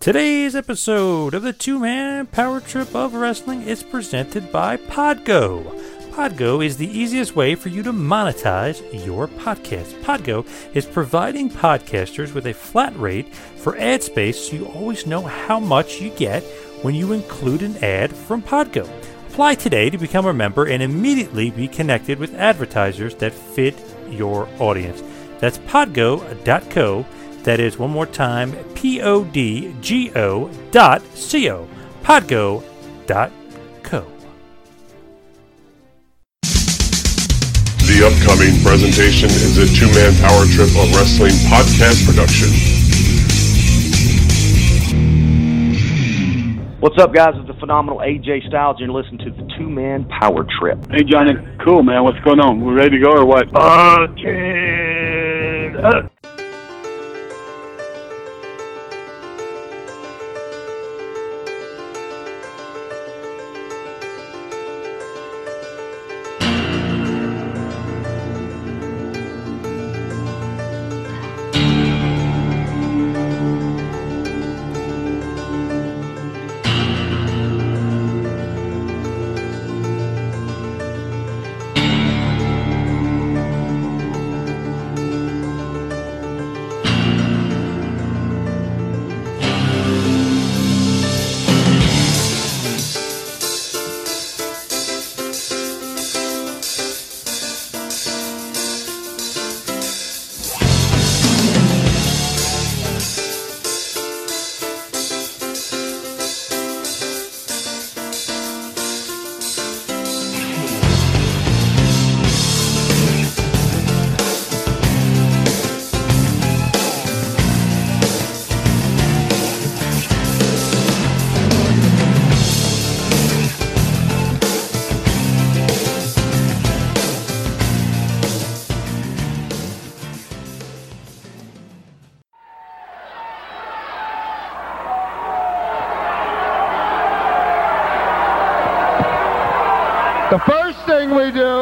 Today's episode of the two man power trip of wrestling is presented by Podgo. Podgo is the easiest way for you to monetize your podcast. Podgo is providing podcasters with a flat rate for ad space so you always know how much you get when you include an ad from Podgo. Apply today to become a member and immediately be connected with advertisers that fit your audience. That's podgo.co. That is one more time, P O D G O dot C O. Podgo dot co. The upcoming presentation is a two man power trip of wrestling podcast production. What's up, guys? It's the phenomenal AJ Styles. You're listening to the Two Man Power Trip. Hey Johnny, cool man. What's going on? We ready to go or what? Uh,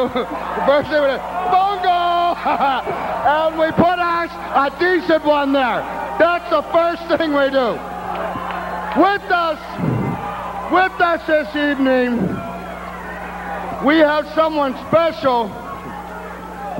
first thing do, bongo! and we put us a decent one there. That's the first thing we do. With us, with us this evening, we have someone special,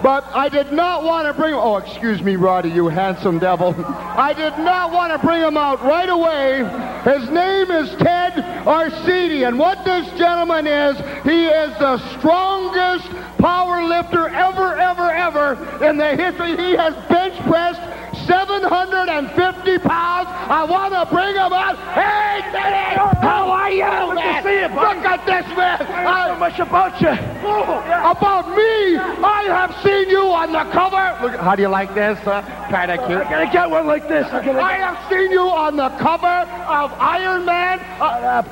but I did not want to bring, oh, excuse me, Roddy, you handsome devil. I did not want to bring him out right away. His name is Ted Arcidi, and what this gentleman is, he is the strongest power lifter ever, ever, ever in the history. He has bench pressed 750 pounds. I want to bring him out. Hey, Teddy! How are you, Good to see you, buddy. Look at this, man. I know much about you. about me, I have seen you on the cover. Look, how do you like this? Uh, kind of cute. I gotta get one like this. I I have seen you on the cover of Iron Man. Uh,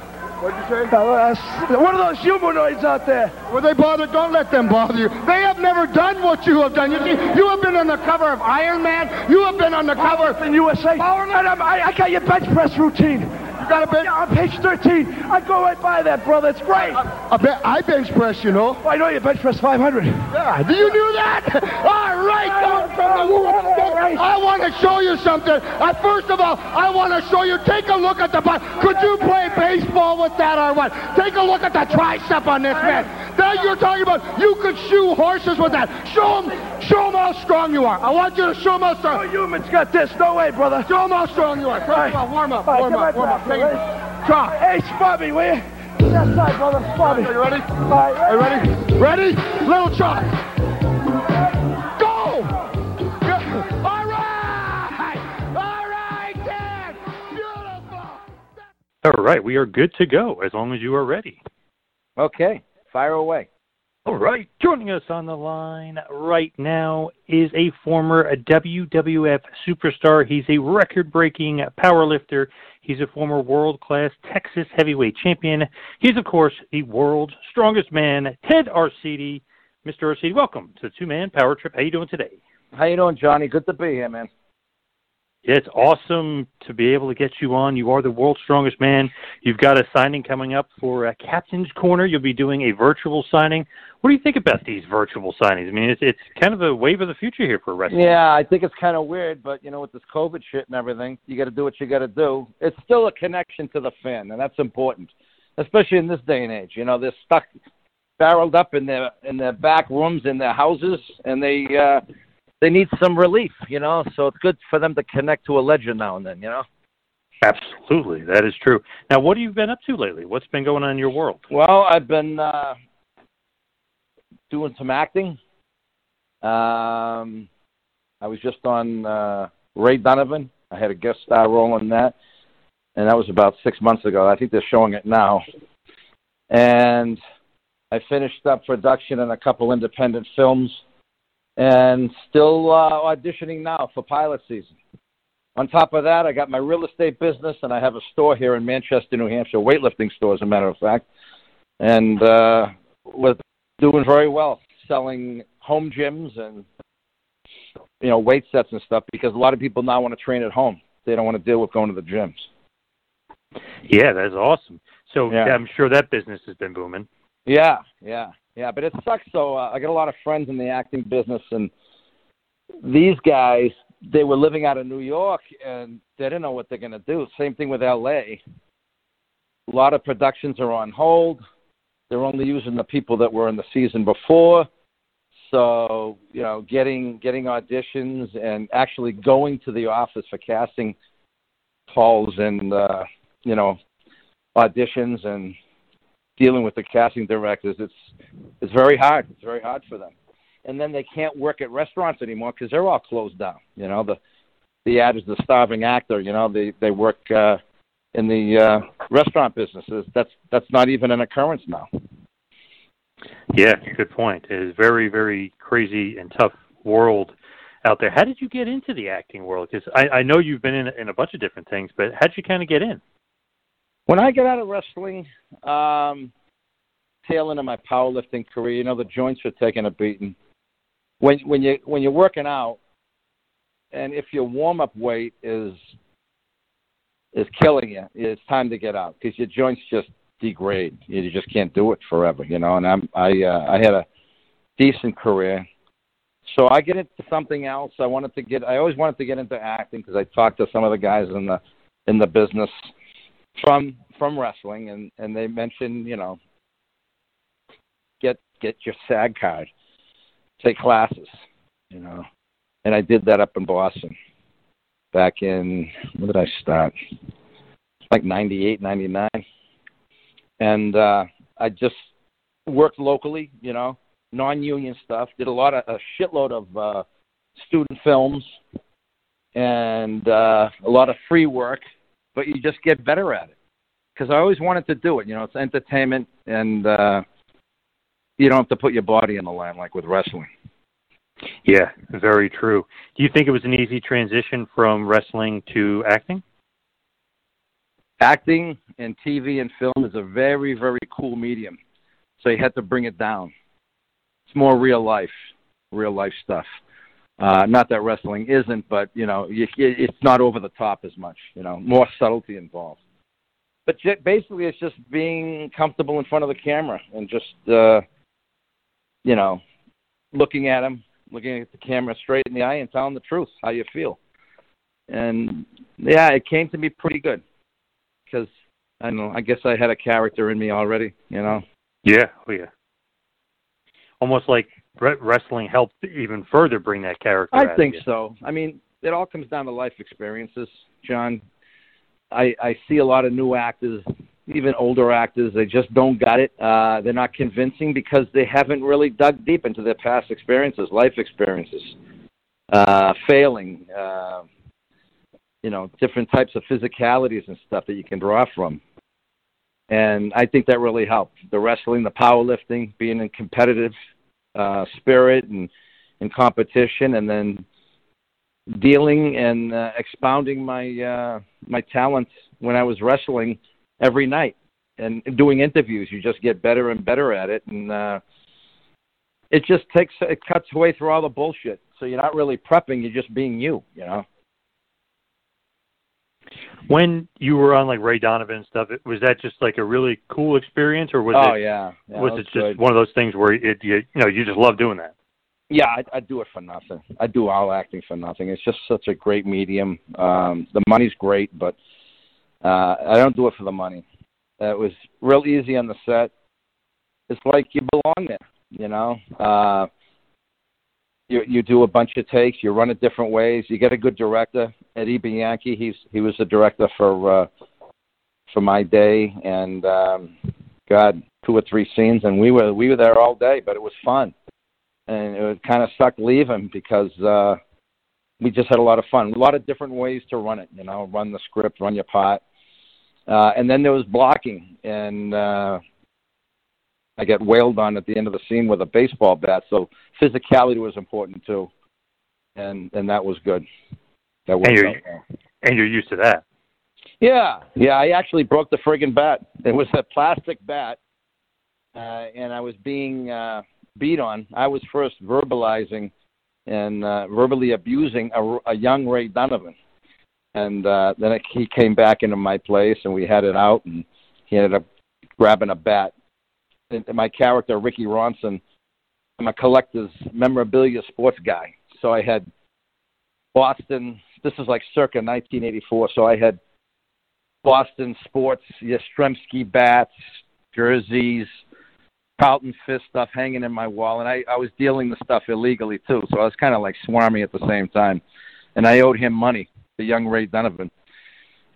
what'd you say? Uh, one of those humanoids out there. Were they bothered? Don't let them bother you. They have never done what you have done. You see, you have been on the cover of Iron Man. You have been on the cover in USA. I'm, I, I got your bench press routine. Got a bench? On page 13. I go right by that, brother. It's great. I, bet I bench press, you know. I know you bench press 500. Yeah, do you do that? All right, come from the. I want to show you something. Uh, first of all, I want to show you. Take a look at the butt. Could you play baseball with that or what? Take a look at the tricep on this man. That you're talking about. You could shoe horses with that. Show them, show them how strong you are. I want you to show them how No strong. human's got this. No way, brother. Show them how strong you are. First of all, warm up, warm All right, up, warm on, up. Take brother. it. Try. Hey, spot me, will you? That side, brother. Spot me. Are you ready? All right, Are you ready? Ready? Little try. Go! Go. All right! All right, Dan! Beautiful! All right, we are good to go as long as you are ready. Okay, fire away. All right, joining us on the line right now is a former WWF superstar. He's a record breaking powerlifter. He's a former world class Texas heavyweight champion. He's, of course, the world's strongest man, Ted Arcidi. Mr. Arcidi, welcome to the two man power trip. How you doing today? How you doing, Johnny? Good to be here, man. It's awesome to be able to get you on. You are the world's strongest man. You've got a signing coming up for a Captain's Corner. You'll be doing a virtual signing. What do you think about these virtual signings? I mean, it's it's kind of a wave of the future here for wrestling. Yeah, I think it's kind of weird, but you know, with this COVID shit and everything, you got to do what you got to do. It's still a connection to the fan, and that's important, especially in this day and age. You know, they're stuck, barreled up in their in their back rooms in their houses, and they uh, they need some relief. You know, so it's good for them to connect to a legend now and then. You know. Absolutely, that is true. Now, what have you been up to lately? What's been going on in your world? Well, I've been uh, doing some acting. Um, I was just on uh, Ray Donovan. I had a guest star role in that, and that was about six months ago. I think they're showing it now. And I finished up production in a couple independent films, and still uh, auditioning now for pilot season. On top of that, I got my real estate business, and I have a store here in Manchester, New Hampshire, weightlifting store, as a matter of fact, and uh, with doing very well, selling home gyms and you know weight sets and stuff because a lot of people now want to train at home. They don't want to deal with going to the gyms. Yeah, that's awesome. So Yeah. I'm sure that business has been booming. Yeah, yeah, yeah. But it sucks. So uh, I got a lot of friends in the acting business, and these guys they were living out of New York, and they didn't know what they're to do. Same thing with L.A. A lot of productions are on hold. They're only using the people that were in the season before. So you know, getting getting auditions and actually going to the office for casting calls and uh, you know auditions and dealing with the casting directors. It's it's very hard. It's very hard for them. And then they can't work at restaurants anymore because they're all closed down. You know the the ad is the starving actor. You know they they work uh, in the uh, restaurant businesses. That's that's not even an occurrence now. Yeah, good point. It is very, very crazy and tough world out there. How did you get into the acting world? Because I, I know you've been in, in a bunch of different things, but how did you kind of get in? When I got out of wrestling, um, tail end of my powerlifting career, you know the joints were taking a beating. When when you when you're working out, and if your warm up weight is is killing you, it's time to get out because your joints just degrade. You just can't do it forever, you know. And I'm I uh, I had a decent career, so I get into something else. I wanted to get. I always wanted to get into acting because I talked to some of the guys in the in the business from from wrestling, and and they mentioned you know get get your SAG card, take classes, you know, and I did that up in Boston back in when did I start? Like ninety eight, ninety nine, and uh, I just worked locally, you know, non union stuff. Did a lot of a shitload of uh, student films and uh, a lot of free work, but you just get better at it because I always wanted to do it. You know, it's entertainment, and uh, you don't have to put your body in the line like with wrestling. Yeah, very true. Do you think it was an easy transition from wrestling to acting? Acting and TV and film is a very, very cool medium, so you had to bring it down. It's more real life, real life stuff. Uh, not that wrestling isn't, but you know, it's not over the top as much. You know, more subtlety involved. But j- basically, it's just being comfortable in front of the camera and just, uh, you know, looking at him, looking at the camera straight in the eye and telling the truth, how you feel. And yeah, it came to me pretty good because I don't know. I guess I had a character in me already. You know. Yeah, oh yeah. Almost like wrestling helped even further bring that character. out I think so. I mean, it all comes down to life experiences, John. I I see a lot of new actors, even older actors. They just don't got it. Uh, they're not convincing because they haven't really dug deep into their past experiences, life experiences, uh, failing. Uh, you know, different types of physicalities and stuff that you can draw from. And I think that really helped. The wrestling, the powerlifting, being in competitive uh, spirit and and competition, and then dealing and uh, expounding my uh, my talents when I was wrestling every night and doing interviews. You just get better and better at it, and uh, it just takes it cuts away through all the bullshit. So you're not really prepping; you're just being you. You know. When you were on like Ray Donovan and stuff, it, was that just like a really cool experience, or was oh it yeah, yeah was it just good. one of those things where it you, you know you just love doing that? Yeah, I, I do it for nothing. I do all acting for nothing. It's just such a great medium. Um, the money's great, but uh, I don't do it for the money. It was real easy on the set. It's like you belong there, you know. Uh, you you do a bunch of takes. You run it different ways. You get a good director, Eddie Bianchi. He's he was the director for uh, for my day, and um, God, two or three scenes, and we were we were there all day, but it was fun and it would kind of suck leaving because uh, we just had a lot of fun. A lot of different ways to run it, you know, run the script, run your pot. Uh, and then there was blocking, and uh, I get wailed on at the end of the scene with a baseball bat. So physicality was important too, and and that was good. That worked And you're well. and you're used to that. Yeah, yeah. I actually broke the friggin' bat. It was a plastic bat, uh, and I was being uh, beat on. I was first verbalizing and uh, verbally abusing a, a young Ray Donovan, and uh, then it, he came back into my place, and we had it out, and he ended up grabbing a bat. My character, Ricky Ronson, I'm a collector's memorabilia sports guy, so I had Boston. This is like circa 1984, so I had Boston sports, Yastrzemski bats, jerseys, Carlton Fisk stuff hanging in my wall, and I, I was dealing the stuff illegally too, so I was kind of like swarming at the same time. And I owed him money, the young Ray Donovan,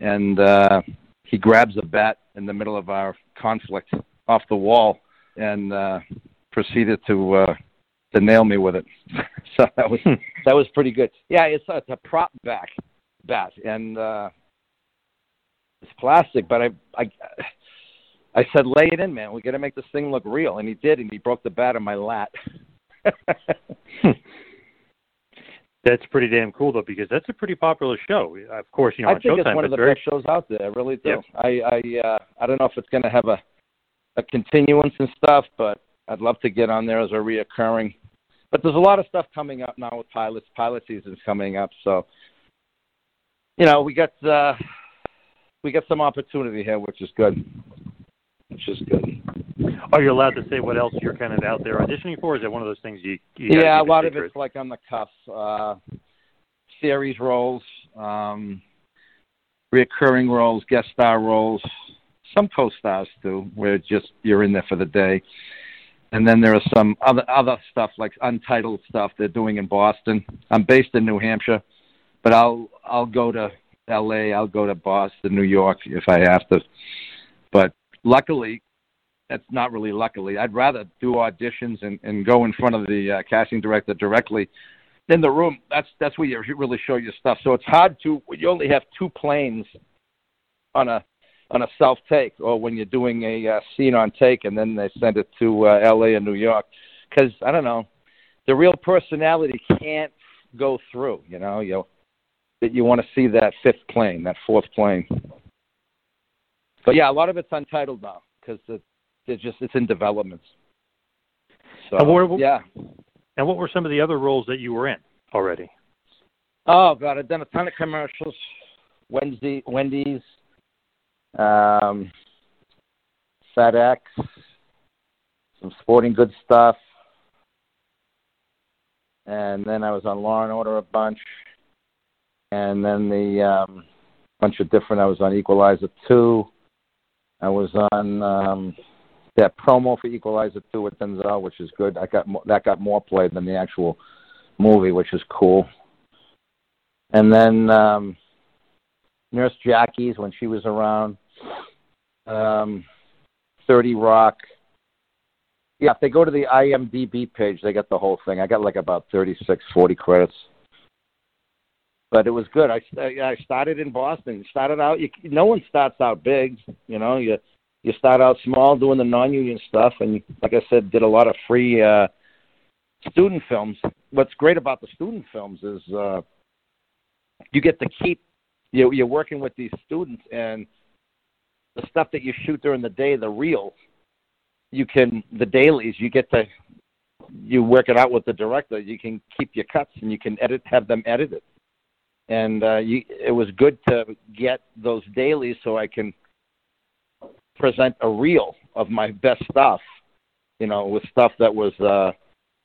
and uh, he grabs a bat in the middle of our conflict off the wall and uh, proceeded to uh, to nail me with it. so that was that was pretty good. Yeah, it's, it's a prop back bat, and uh, it's plastic, but I I I said, lay it in, man. We got to make this thing look real, and he did, and he broke the bat in my lat. That's pretty damn cool though, because that's a pretty popular show. Of course, you know I think Showtime, it's one of the very, best shows out there. I really do. I I uh, I don't know if it's going to have a a continuance and stuff, but I'd love to get on there as a reoccurring. But there's a lot of stuff coming up now with pilots. Pilot season's coming up, so you know we got uh, we got some opportunity here, which is good. Which is good. Are you allowed to say what else you're kind of out there auditioning for? Is it one of those things you? you yeah, a lot of it's like on the cuff. Uh, series roles, um, recurring roles, guest star roles, some co-stars do, where just you're in there for the day. And then there are some other other stuff like untitled stuff they're doing in Boston. I'm based in New Hampshire, but I'll I'll go to L.A. I'll go to Boston, New York if I have to. But luckily, that's not really luckily. I'd rather do auditions and, and go in front of the uh, casting director directly in the room. That's that's where you really show your stuff. So it's hard to you only have two planes on a on a self take, or when you're doing a uh, scene on take, and then they send it to uh, L.A. and New York. Because I don't know, the real personality can't go through. You know, you that you want to see that fifth plane, that fourth plane. But yeah, a lot of it's untitled now because it, it's just it's in development. So And what- yeah. And what were some of the other roles that you were in already? Oh God, I've done a ton of commercials. Wednesday, Wendy's, um, FedEx, some sporting goods stuff, and then I was on Law and Order a bunch, and then the um, bunch of different. I was on Equalizer two. I was on um, that promo for Equalizer two with Denzel, which is good. I got mo- that got more play than the actual movie, which is cool. And then um, Nurse Jackie's when she was around. Um, Thirty Rock. Yeah, if they go to the IMDb page, they got the whole thing. I got like about thirty-six, forty credits. But it was good. I I started in Boston. Started out. You, no one starts out big. You know, you you start out small doing the non-union stuff, and like I said, did a lot of free uh, student films. What's great about the student films is uh, you get to keep you you're working with these students and the stuff that you shoot during the day, the reels, you can the dailies, you get to you work it out with the director. You can keep your cuts and you can edit, have them edited, and uh, you, it was good to get those dailies so I can present a reel of my best stuff. You know, with stuff that was uh,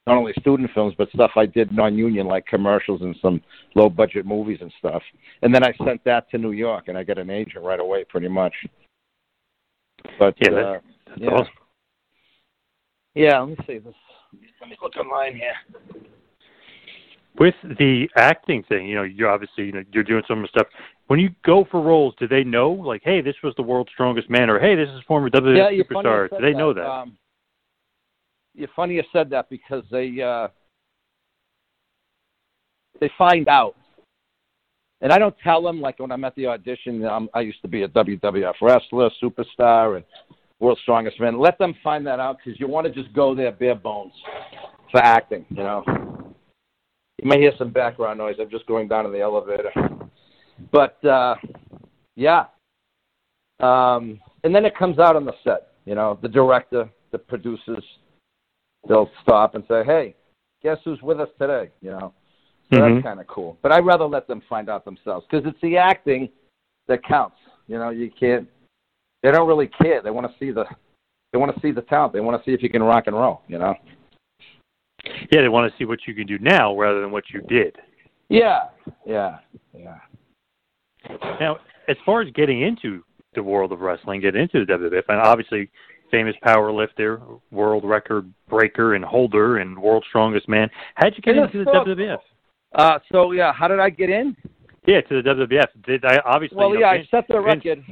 not only student films but stuff I did non-union, like commercials and some low-budget movies and stuff. And then I sent that to New York, and I got an agent right away, pretty much. But Yeah, uh, that's- yeah. awesome. Yeah, let me see this. Let me look online here. With the acting thing, you know, you're obviously you know you're doing some stuff. When you go for roles, do they know like, hey, this was the world's strongest man, or hey, this is former WWE yeah, you're funny you superstar? Do they know that? Um, you're funny you said that because they uh, they find out, and I don't tell them like when I'm at the audition. Um, I used to be a WWF wrestler, superstar, and world's strongest man. Let them find that out because you want to just go there bare bones for acting. You know, you may hear some background noise. I'm just going down in the elevator, but uh, yeah. Um, and then it comes out on the set. You know, the director, the producers, they'll stop and say, "Hey, guess who's with us today?" You know, so Mhm. that's kind of cool. But I'd rather let them find out themselves because it's the acting that counts. You know, you can't. They don't really care. They want to see the. They want to see the talent. They want to see if you can rock and roll. You know. Yeah, they want to see what you can do now rather than what you did. Yeah. Yeah. Yeah. Now, as far as getting into the world of wrestling, getting into the WWF, and obviously famous power lifter, world record breaker and holder, and world's strongest man. How'd you get Yeah, into the so- WWF? Uh, so yeah, how did I get in? Yeah, to the WWF. Did I obviously? Well, you know, yeah, I set the Vince- record.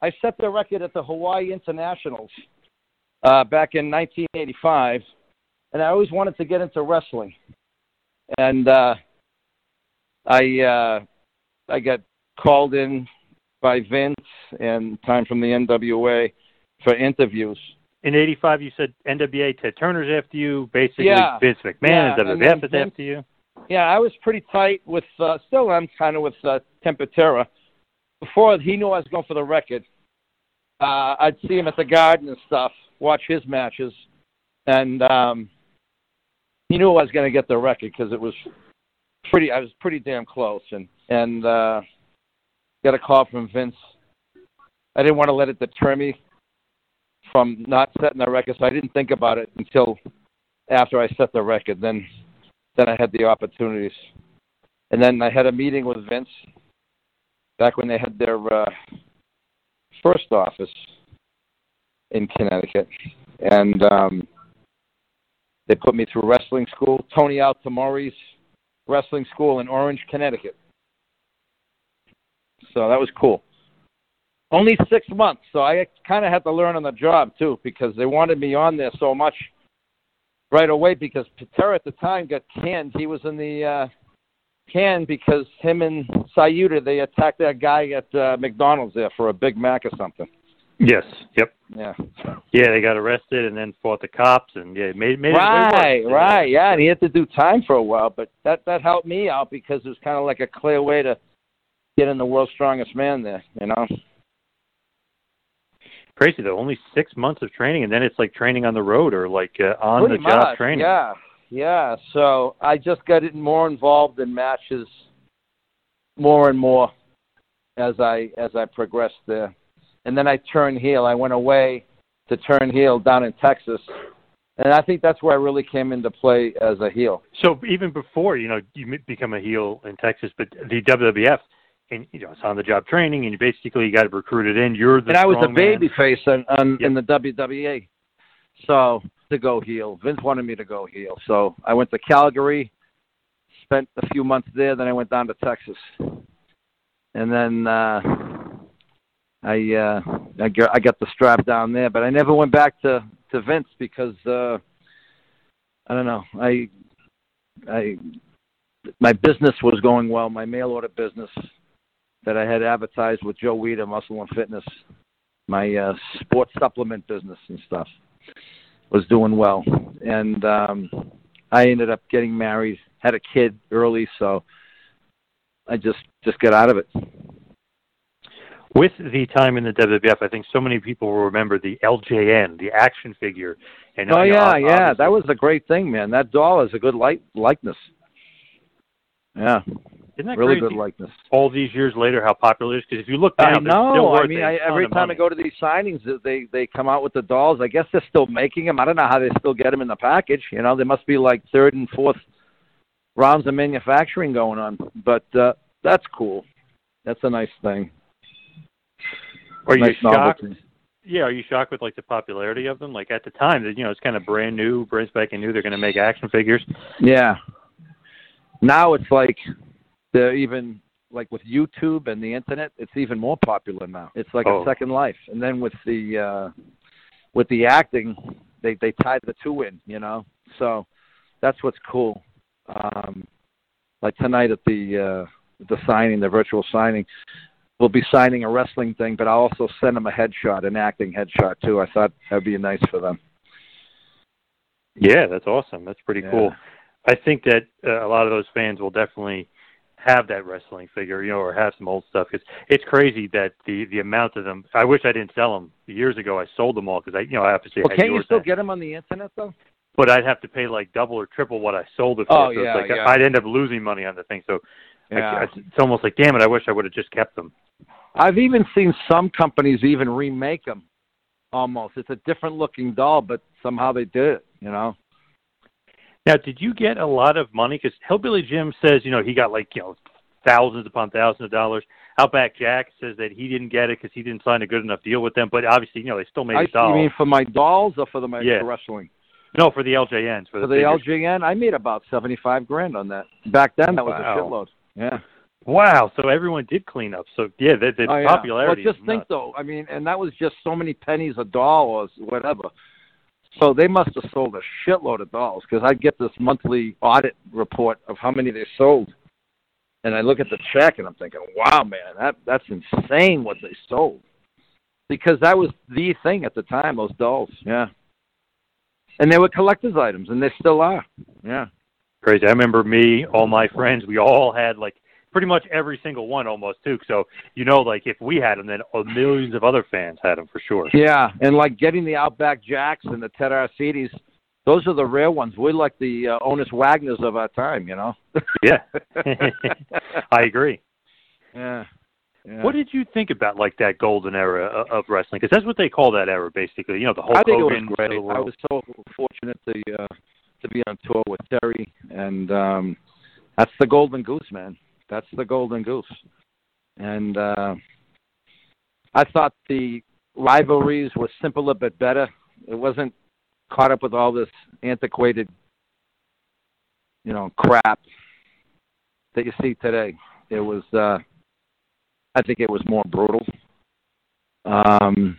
I set the record at the Hawaii Internationals uh, back in 1985, and I always wanted to get into wrestling. And uh, I uh, I got called in by Vince and time from the NWA for interviews. in '85. You said NWA. Ted Turner's after you. Basically, Yeah. Vince McMahon Yeah, and and WWF is Vince- after you. Yeah, I was pretty tight with. Uh, still, I'm kind of with uh, Ken Patera. Before he knew I was going for the record, uh, I'd see him at the Garden and stuff, watch his matches, and um, he knew I was going to get the record because it was pretty. I was pretty damn close, and and uh, got a call from Vince. I didn't want to let it deter me from not setting the record, so I didn't think about it until after I set the record. Then then I had the opportunities. And then I had a meeting with Vince back when they had their uh, first office in Connecticut. And um, they put me through wrestling school, Tony Altamori's wrestling school in Orange, Connecticut. So that was cool. Only six months, so I kind of had to learn on the job too because they wanted me on there so much right away because Patera at the time got canned. He was in the uh, can because him and Saito they attacked that guy at uh, McDonald's there for a Big Mac or something. Yes. Yep. Yeah. Yeah, they got arrested and then fought the cops and yeah, made made Right, it right, yeah, and he had to do time for a while, but that that helped me out because it was kind of like a clear way to get in the world's strongest man there, you know. Crazy though. Only six months of training, and then it's like training on the road or like uh, on Pretty the job training. Yeah, yeah. So I just got it more involved in matches, more and more, as I as I progressed there, and then I turned heel. I went away to turn heel down in Texas, and I think that's where I really came into play as a heel. So even before you know you become a heel in Texas, but the WWF and you know it's on the job training, and you basically you got recruited in. You're the and I was a strong man. baby face on, on Yep. in the WWE. So to go heel, Vince wanted me to go heel. So I went to Calgary, spent a few months there. Then I went down to Texas, and then uh, I uh, I got I got the strap down there. But I never went back to to Vince because uh, I don't know. I I my business was going well. My mail order business that I had advertised with Joe Weider, Muscle and Fitness, my uh, sports supplement business and stuff was doing well, and um, I ended up getting married, had a kid early, so I just just got out of it. With the time in the WWF, I think so many people will remember the LJN, the action figure. And oh yeah, ob- yeah, that was a great thing, man. That doll is a good light likeness. Yeah, Isn't that really crazy? good likeness. All these years later, how popular it is. Because if you look now, I know. worth I mean, I, every time. I go to these signings, they they come out with the dolls. I guess they're still making them. I don't know how they still get them in the package. You know, there must be like third and fourth rounds of manufacturing going on. But uh, that's cool. That's a nice thing. Are you shocked? novelty. Yeah, are you shocked with like the popularity of them? Like at the time, that you know, it's kind of brand new, brand spanking new. They're going to make action figures. Yeah. Now it's like they're even like with YouTube and the internet, it's even more popular now. It's like Oh. a second life. And then with the uh with the acting, they they tie the two in, you know. So that's what's cool. Um like tonight at the uh the signing, the virtual signing, we'll be signing a wrestling thing, but I'll also send them a headshot, an acting headshot too. I thought that'd be nice for them. Yeah, that's awesome. That's pretty Yeah. cool. I think that uh, a lot of those fans will definitely have that wrestling figure, you know, or have some old stuff. Cause it's crazy that the the amount of them. I wish I didn't sell them years ago. I sold them all because I, you know, I obviously Well, can't you still then. get them on the internet though? but I'd have to pay like double or triple what I sold it for. Oh, so yeah, it's like yeah. I'd end up losing money on the thing. So I- Yeah. I, it's almost like, damn it, I wish I would have just kept them. I've even seen some companies even remake them. Almost, it's a different looking doll, but somehow they did it. You know? Now, did you get a lot of money? Because Hillbilly Jim says, you know, he got like, you know, thousands upon thousands of dollars. Outback Jack says that he didn't get it because he didn't sign a good enough deal with them. But obviously, you know, they still made I, a you doll. mean for my dolls or for the my Yeah. wrestling? no, for the LJNs. For For the, the. LJN, I made about seventy five grand on that. Back then, that was Wow. a shitload. Yeah. Wow. So everyone did clean up. So yeah, the, the Oh, yeah. popularity. Well, just think nuts. though. I mean, and that was just so many pennies a doll or whatever. So they must have sold a shitload of dolls because I get this monthly audit report of how many they sold, and I look at the check and I'm thinking, wow, man, that that's insane what they sold, because that was the thing at the time. Those dolls, yeah, and they were collector's items, and they still are. Yeah, crazy. I remember me, all my friends, we all had like pretty much every single one almost too. So you know, like if we had them, then uh, millions of other fans had them for sure. yeah, and like getting the Outback Jacks and the Ted Arcidis. Those are the rare ones. We're like the uh, Honus Wagners of our time, you know. Yeah, I agree. Yeah. yeah. What did you think about like that golden era of wrestling? Because that's what they call that era, basically. You know, the Hulk I think Hogan. it was great. I was so fortunate to uh, to be on tour with Terry, and um, that's the golden goose, man. That's the golden goose. And uh, I thought the rivalries were simpler but better. It wasn't caught up with all this antiquated, you know, crap that you see today. It was, uh, I think, it was more brutal. Um,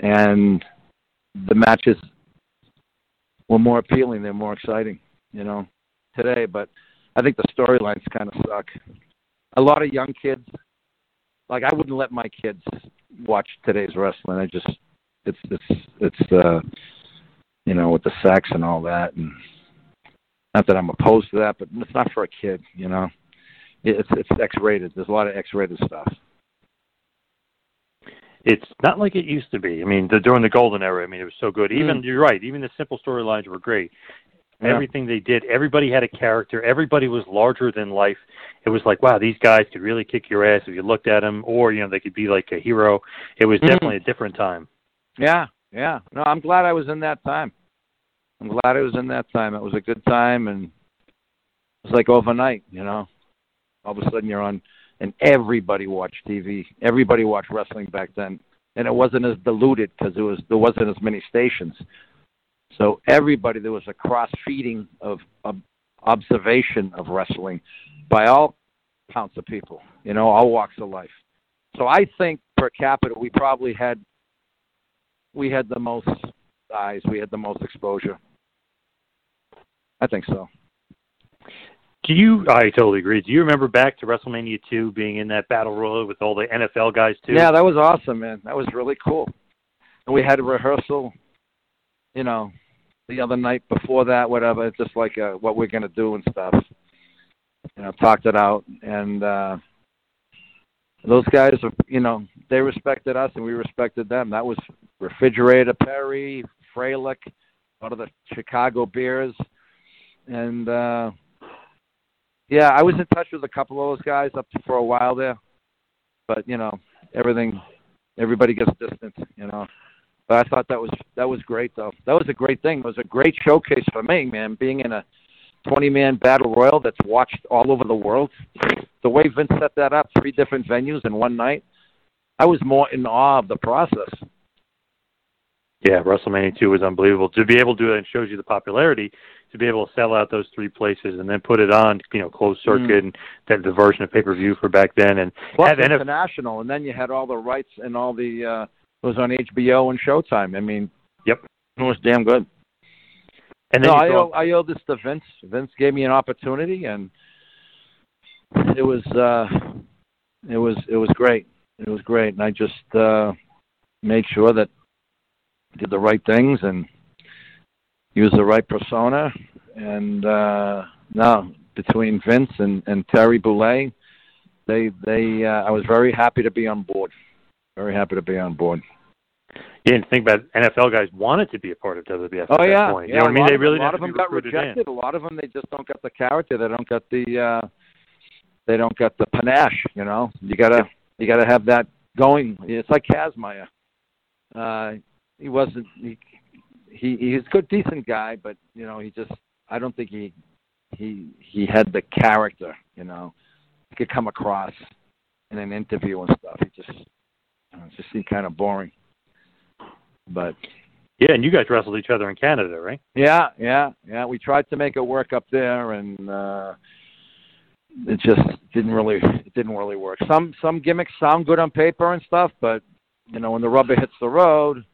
and the matches were more appealing. They're more exciting, you know, today. But I think the storylines kind of suck. A lot of young kids, like I wouldn't let my kids watch today's wrestling. I just, it's, it's, it's, uh, you know, with the sex and all that, and not that I'm opposed to that, but it's not for a kid, you know. It's it's X-rated. There's a lot of X-rated stuff. It's not like it used to be. I mean, the, during the golden era, I mean, it was so good. Even Mm. you're right. Even the simple storylines were great. Yeah. Everything they did, everybody had a character. Everybody was larger than life. It was like, wow, these guys could really kick your ass if you looked at them, or you know, they could be like a hero. It was Mhm. definitely a different time. Yeah, yeah. No, I'm glad I was in that time. I'm glad I was in that time. It was a good time, and it was like overnight. You know, all of a sudden you're on, and everybody watched TV. Everybody watched wrestling back then, and it wasn't as diluted because there was there wasn't as many stations. So everybody, there was a cross feeding of, of observation of wrestling by all counts of people. You know, all walks of life. So I think per capita we probably had we had the most eyes, we had the most exposure. I think so. Do you? I totally agree. Do you remember back to WrestleMania two being in that battle royal with all the NFL guys too? Yeah, that was awesome, man. That was really cool. And we had a rehearsal, you know, the other night before that, whatever, just like uh, what we're gonna do and stuff. You know, talked it out, and uh those guys, are, you know, they respected us and we respected them. That was Refrigerator Perry, Fralic, one of the Chicago Bears, and uh yeah, I was in touch with a couple of those guys up for a while there, but you know, everything, everybody gets distant, you know. But I thought that was that was great though. That was a great thing. It was a great showcase for me, man. Being in a 20 man battle royal that's watched all over the world. The way Vince set that up, three different venues in one night, I was more in awe of the process. Yeah, WrestleMania 2 was unbelievable. To be able to do it shows you the popularity to be able to sell out those three places and then put it on, you know, closed circuit Mm. and then the version of pay per view for back then and Plus have international, and then you had all the rights and all the uh, was on HBO and Showtime. I mean, Yep. it was damn good. and then no, I owe, I owe this to Vince. Vince gave me an opportunity, and it was uh, it was it was great. It was great, and I just uh, made sure that I did the right things and used the right persona. And uh, no, between Vince and, and Terry Bollea, they they uh, I was very happy to be on board. Very happy to be on board. You didn't think about NFL guys wanted to be a part of WWF Oh at that yeah, point. yeah. You know what I mean? They really a lot of them got be recruited in. rejected. A lot of them they just don't get the character. They don't get the uh, they don't get the panache. You know, you gotta you gotta have that going. It's like Kazmaier. Uh, he wasn't he, he he's a good decent guy, but you know he just I don't think he he he had the character. You know, he could come across in an interview and stuff. He just you know, it just seemed kind of boring. But Yeah, and you guys wrestled each other in Canada, right? yeah, yeah, yeah. We tried to make it work up there, and uh, it just didn't really it didn't really work. Some some gimmicks sound good on paper and stuff, but you know when the rubber hits the road,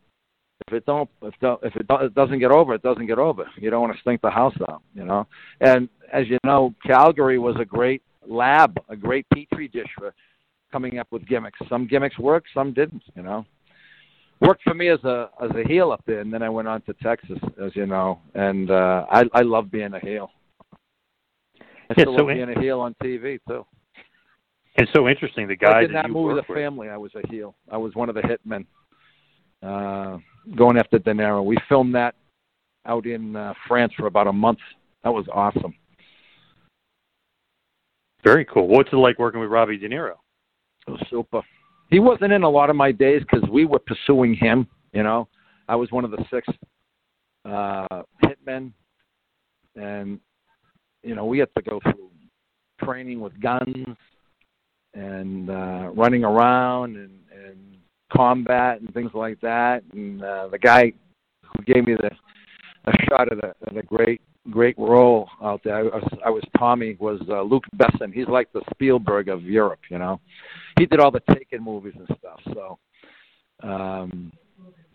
if it don't if don't, if it, do, it doesn't get over, it doesn't get over. You don't want to stink the house out, you know. And as you know, Calgary was a great lab, a great petri dish for coming up with gimmicks. Some gimmicks worked, some didn't. You know worked for me as a as a heel up there, and then I went on to Texas, as you know, and uh, I I love being a heel. I Yeah, still so love in- being a heel on TV too. It's so interesting. The Like guys in that you movie, The with. Family, I was a heel. I was one of the hitmen, uh, going after De Niro. We filmed that out in uh, France for about a month. That was awesome. Very cool. What's it like working with Robbie De Niro? It was super. He wasn't in a lot of my days because we were pursuing him. You know, I was one of the six uh, hitmen, and you know we had to go through training with guns and uh, running around and, and combat and things like that. And uh, the guy who gave me the a shot at a, at a great great role out there. I was, I was Tommy was uh, Luc Besson. He's like the Spielberg of Europe, you know. He did all the Taken movies and stuff. So um,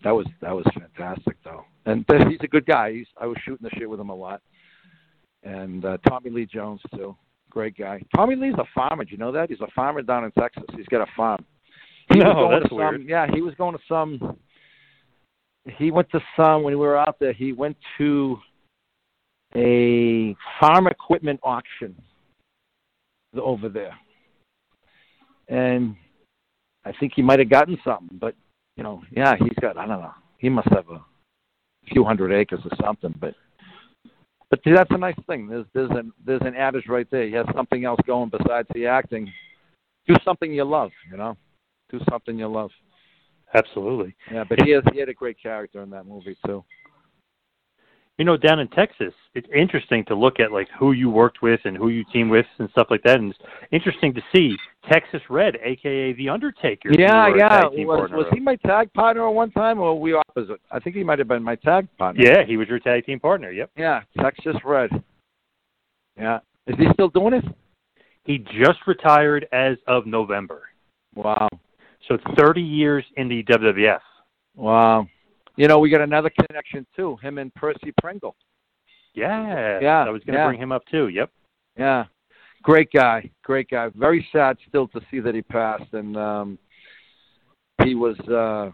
that was that was fantastic though. And he's a good guy. He's, I was shooting the shit with him a lot. And uh, Tommy Lee Jones too, great guy. Tommy Lee's a farmer. Do you know that? He's a farmer down in Texas. He's got a farm. He No, that's to weird. Yeah, he was going to some. He went to some when we were out there. He went to a farm equipment auction over there, and I think he might have gotten something. But you know, yeah, he's got I don't know. He must have a few hundred acres or something. But but see, that's a nice thing. There's there's an there's an adage right there. He has something else going besides the acting. Do something you love. You know, do something you love. Absolutely. Yeah, but he has he had a great character in that movie too. You know, down in Texas, it's interesting to look at like who you worked with and who you teamed with and stuff like that. And it's interesting to see Texas Red, aka The Undertaker. Yeah, yeah. Was, was he my tag partner at one time, or were we opposite? I think he might have been my tag partner. Yeah, he was your tag team partner. Yep. Yeah, Texas Red. Yeah. Is he still doing it? He just retired as of November. Wow. So it's 30 years in the WWF. Wow. You know, we got another connection too. Him and Percy Pringle. Yeah. Yeah, I was going to yeah. bring him up too. Yep. Yeah. Great guy. Great guy. Very sad still to see that he passed and um he was uh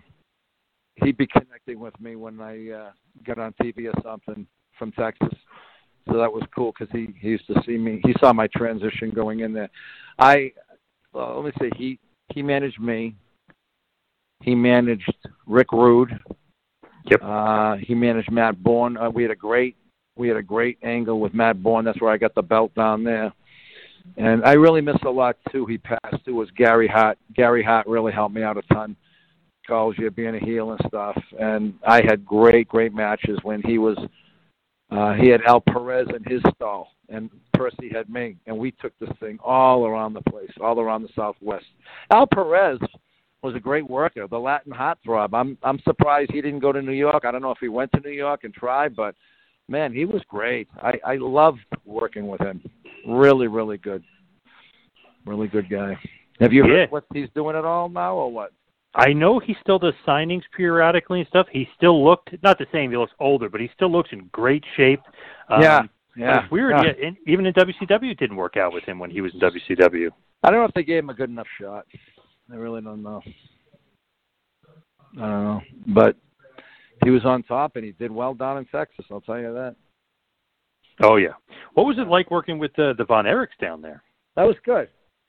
he'd be connecting with me when I uh got on TV or something from Texas. So that was cool because he, he used to see me. He saw my transition going in there. I well, let me say he he managed me. He managed Rick Rude. Yep. Uh, he managed Matt Bourne. Uh, we had a great we had a great angle with Matt Bourne. That's where I got the belt down there. And I really miss a lot too. He passed. It was Gary Hart. Gary Hart really helped me out a ton. Calls you being a heel and stuff. And I had great, great matches when he was. Uh, he had Al Perez in his stall, and Percy had me, and we took this thing all around the place, all around the Southwest. Al Perez was a great worker, the Latin heartthrob. I'm I'm surprised he didn't go to New York. I don't know if he went to New York and tried, but man, he was great. I I loved working with him. Really, really good. Really good guy. Have you Yeah. heard what he's doing at all now, or what? I know he still does signings periodically and stuff. He still looked not the same. He looks older, but he still looks in great shape. Um, yeah, yeah. It's weird. Yeah. Yeah. in, even in WCW, it didn't work out with him when he was in WCW. I don't know if they gave him a good enough shot. I really don't know. I don't know, but he was on top and he did well down in Texas. I'll tell you that. Oh yeah. What was it like working with uh, the Von Erichs down there? That was good.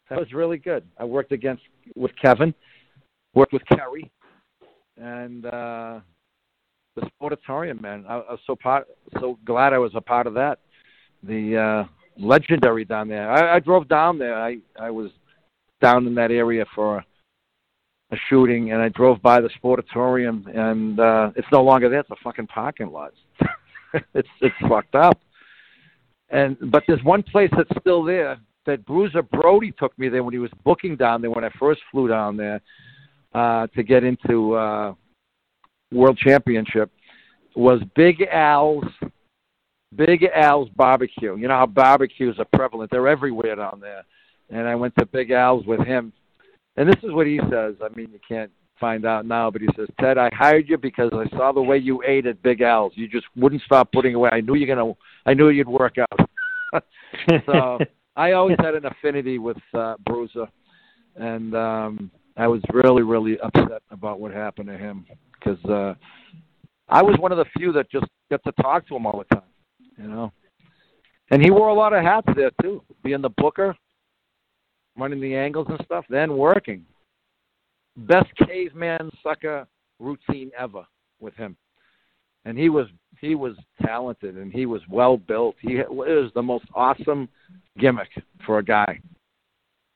That was really good. I worked against with Kevin, worked with Kerry, and uh the Sportatorium. Man, I, I was so part, so glad I was a part of that. The uh legendary down there. I, I drove down there. I I was down in that area for a, a shooting, and I drove by the Sportatorium, and uh it's no longer there. It's a fucking parking lot. it's it's fucked up. And but there's one place that's still there that Bruiser Brody took me there when he was booking down there when I first flew down there uh, to get into uh, World Championship was Big Al's Big Al's barbecue. You know how barbecues are prevalent; they're everywhere down there. And I went to Big Al's with him, and this is what he says. I mean, you can't find out now, but he says, "Ted, I hired you because I saw the way you ate at Big Al's. You just wouldn't stop putting away. I knew you're gonna. I knew you'd work out." so I always had an affinity with uh, Bruiser, and um, I was really, really upset about what happened to him because uh, I was one of the few that just got to talk to him all the time, you know. And he wore a lot of hats there too, being the booker, running the angles and stuff, then working. Best caveman sucker routine ever with him, and he was he was talented and he was well built. He was the most awesome gimmick for a guy.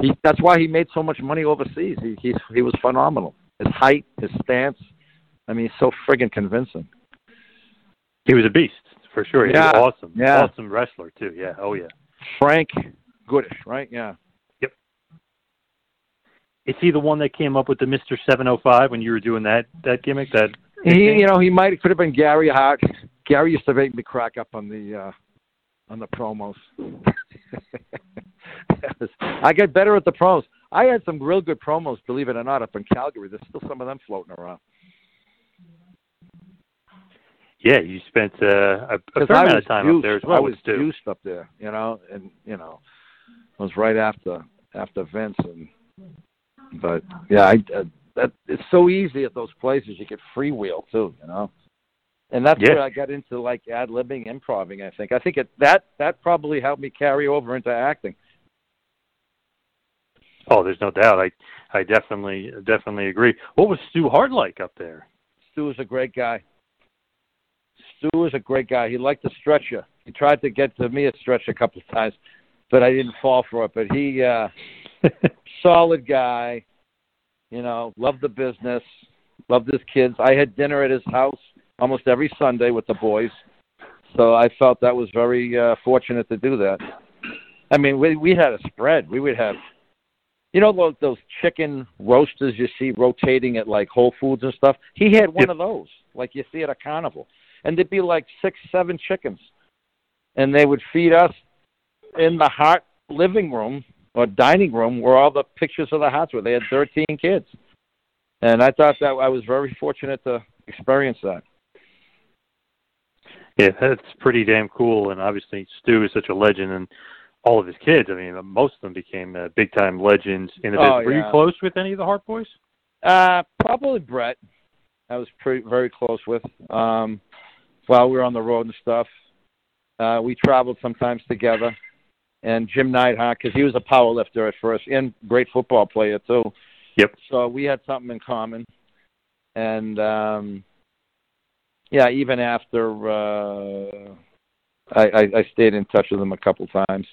He, that's why he made so much money overseas. He he he was phenomenal. His height, his stance. I mean, he's so friggin' convincing. He was a beast for sure. He Yeah. was awesome. Yeah. Awesome wrestler too. Yeah. Oh yeah. Frank Goodish, right? Yeah. Is he the one that came up with the Mister Seven Hundred Five when you were doing that that gimmick? That He, you know, he might could have been Gary Hart. Gary used to make me crack up on the uh on the promos. I get better at the promos. I had some real good promos, believe it or not, up in Calgary. There's still some of them floating around. yeah, you spent uh, a, a fair I amount of time up there as well. I was juiced up there, you know, and you know, it was right after after Vince, and but yeah, I uh, that it's so easy at those places. You get freewheel too, you know, and that's Yeah. where I got into like ad libbing, improving. I think I think it that that probably helped me carry over into acting. Oh, there's no doubt. I I definitely definitely agree. What was Stu Hart like up there? Stu was a great guy. Stu was a great guy. He liked to stretch you. He tried to get to me a stretch a couple of times, but I didn't fall for it. But he, uh, solid guy, you know, loved the business, loved his kids. I had dinner at his house almost every Sunday with the boys, so I felt that was very uh, fortunate to do that. I mean, we we had a spread. We would have, you know, those, those chicken roasters you see rotating at like Whole Foods and stuff. He had one Yep. of those, like you see at a carnival, and there'd be like six, seven chickens, and they would feed us in the hot living room or dining room where all the pictures of the Harts were. They had 13 kids, and I thought that I was very fortunate to experience that. Yeah, that's pretty damn cool. And obviously, Stu is such a legend, and all of his kids. I mean, most of them became uh, big time legends in the business. Oh, Were you close with any of the Hart boys? Uh, probably Bret. I was pretty very close with. Um, while we were on the road and stuff, uh, we traveled sometimes together. And Jim Neidhart, because he was a power lifter at first and great football player too. Yep. So we had something in common. And um, yeah, even after uh, I, I, I stayed in touch with him a couple times.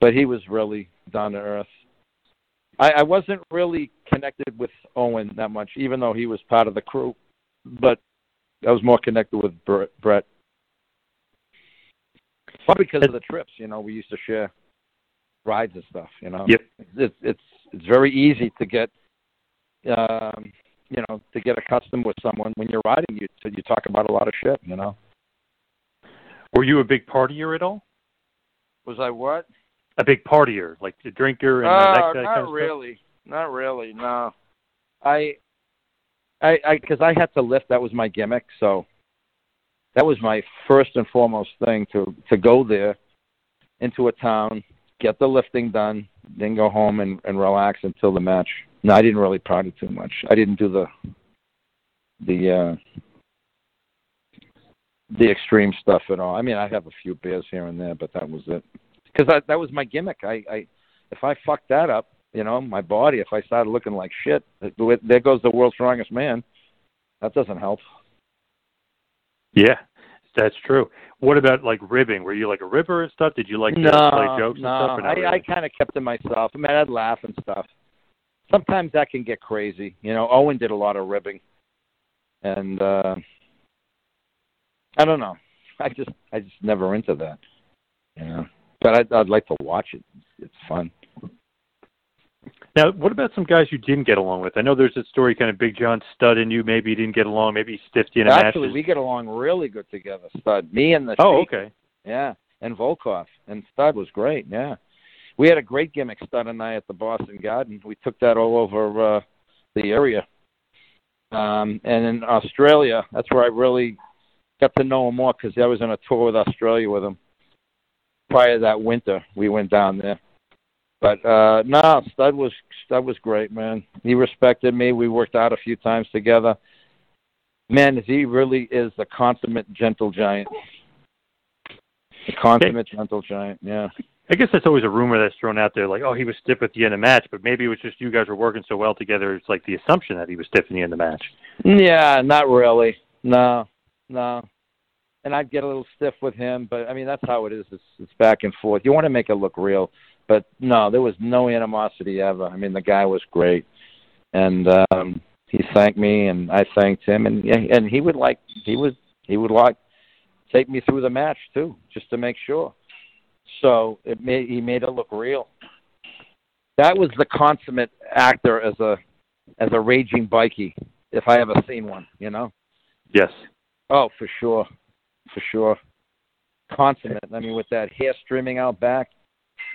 but he was really down to earth. I, I wasn't really connected with Owen that much, even though he was part of the crew. But I was more connected with Bret. Bret. Probably because of the trips, you know, we used to share rides and stuff. You know, Yep. it's it's it's very easy to get, um, you know, to get accustomed with someone when you're riding. You so you talk about a lot of shit. You know, Were you a big partier at all? was I what? A big partier, like a drinker and Oh, that, that not kind of stuff? really. Not really. No. I, I, I, because I had to lift. That was my gimmick. So that was my first and foremost thing to to go there into a town, get the lifting done, then go home and and relax until the match. No, I didn't really party too much. I didn't do the the uh the extreme stuff at all. I mean, I have a few beers here and there, but that was it. Because that that was my gimmick. I I if I fucked that up, you know, my body, if I started looking like shit, there goes the world's strongest man. That doesn't help. Yeah, that's true. What about like ribbing? Were you like a ribber and stuff? Did you like to play jokes no. and stuff? Not I, I kind of kept to myself. I mean, I'd laugh and stuff. Sometimes that can get crazy. You know, Owen did a lot of ribbing, and uh I don't know. I just, I just never into that. You know, but I'd, I'd like to watch it. It's fun. Now, what about some guys you didn't get along with? I know there's a story, kind of Big John Studd and you. Maybe you didn't get along. Maybe he stiffed you in a Actually, match. we get along really good together. Studd, me and the Oh, Sheik. okay. Yeah, and Volkoff and Studd was great. Yeah, we had a great gimmick, Studd and I, at the Boston Garden. We took that all over uh, the area. Um, and in Australia, that's where I really got to know him more because I was on a tour with Australia with him. Prior to that winter, we went down there. But uh no, Studd was Studd was great, man. He respected me. We worked out a few times together. Man, he really is the consummate gentle giant. The consummate gentle giant, yeah. I guess that's always a rumor that's thrown out there, like, oh, he was stiff at the end of the match, but maybe it was just you guys were working so well together. It's like the assumption that he was stiff at the end of the match. Yeah, not really. No, no. And I'd get a little stiff with him, but I mean that's how it is. It's it's back and forth. You want to make it look real, but no, there was no animosity ever. I mean the guy was great, and um he thanked me, and I thanked him, and and he would like he would he would like take me through the match too, just to make sure. So it made he made it look real. That was the consummate actor as a as a raging bikie, if I ever seen one, you know. Yes. Oh, for sure, for sure. Consummate. I mean, with that hair streaming out back,